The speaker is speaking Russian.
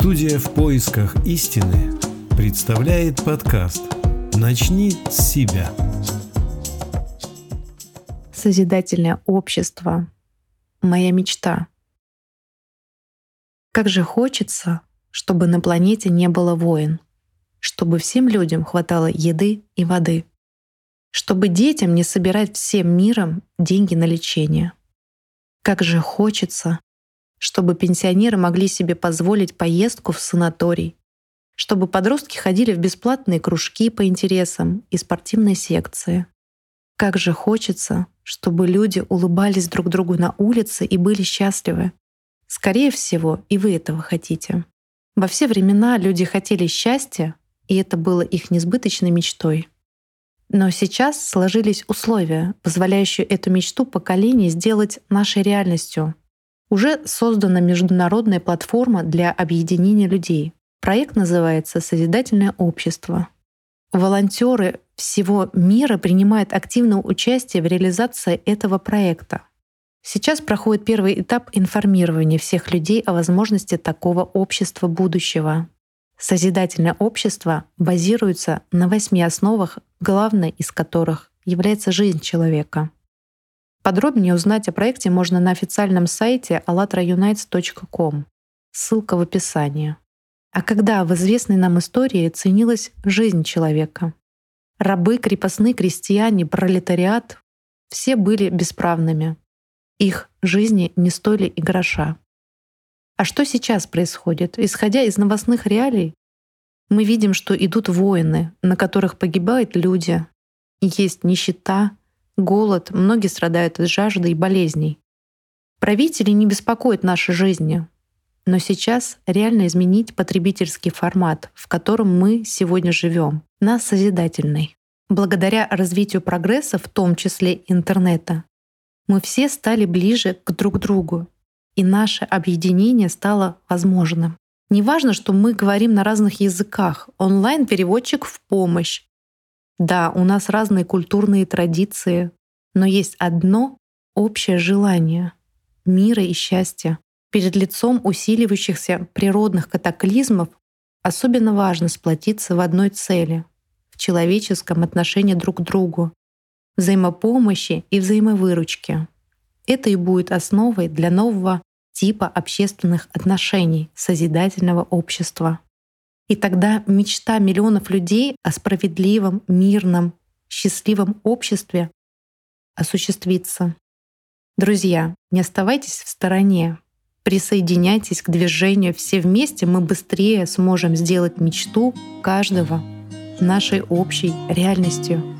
Студия «В поисках истины» представляет подкаст «Начни с себя». Созидательное общество — моя мечта. Как же хочется, чтобы на планете не было войн, чтобы всем людям хватало еды и воды, чтобы детям не собирать всем миром деньги на лечение. Как же хочется, чтобы пенсионеры могли себе позволить поездку в санаторий, чтобы подростки ходили в бесплатные кружки по интересам и спортивные секции. Как же хочется, чтобы люди улыбались друг другу на улице и были счастливы. Скорее всего, и вы этого хотите. Во все времена люди хотели счастья, и это было их несбыточной мечтой. Но сейчас сложились условия, позволяющие эту мечту поколений сделать нашей реальностью — уже создана международная платформа для объединения людей. Проект называется «Созидательное общество». Волонтеры всего мира принимают активное участие в реализации этого проекта. Сейчас проходит первый этап информирования всех людей о возможности такого общества будущего. Созидательное общество базируется на восьми основах, главной из которых является жизнь человека — Подробнее узнать о проекте можно на официальном сайте allatraunites.com. Ссылка в описании. А когда в известной нам истории ценилась жизнь человека? Рабы, крепостные, крестьяне, пролетариат — все были бесправными. Их жизни не стоили и гроша. А что сейчас происходит? Исходя из новостных реалий, мы видим, что идут войны, на которых погибают люди. Есть нищета, голод, многие страдают от жажды и болезней. Правители не беспокоят наши жизни, но сейчас реально изменить потребительский формат, в котором мы сегодня живем, на созидательный. Благодаря развитию прогресса, в том числе интернета, мы все стали ближе к друг другу, и наше объединение стало возможным. Неважно, что мы говорим на разных языках, онлайн-переводчик в помощь, да, у нас разные культурные традиции, но есть одно общее желание — мира и счастья. Перед лицом усиливающихся природных катаклизмов особенно важно сплотиться в одной цели — в человеческом отношении друг к другу, взаимопомощи и взаимовыручки. Это и будет основой для нового типа общественных отношений созидательного общества. И тогда мечта миллионов людей о справедливом, мирном, счастливом обществе осуществится. Друзья, не оставайтесь в стороне. Присоединяйтесь к движению. Все вместе мы быстрее сможем сделать мечту каждого нашей общей реальностью.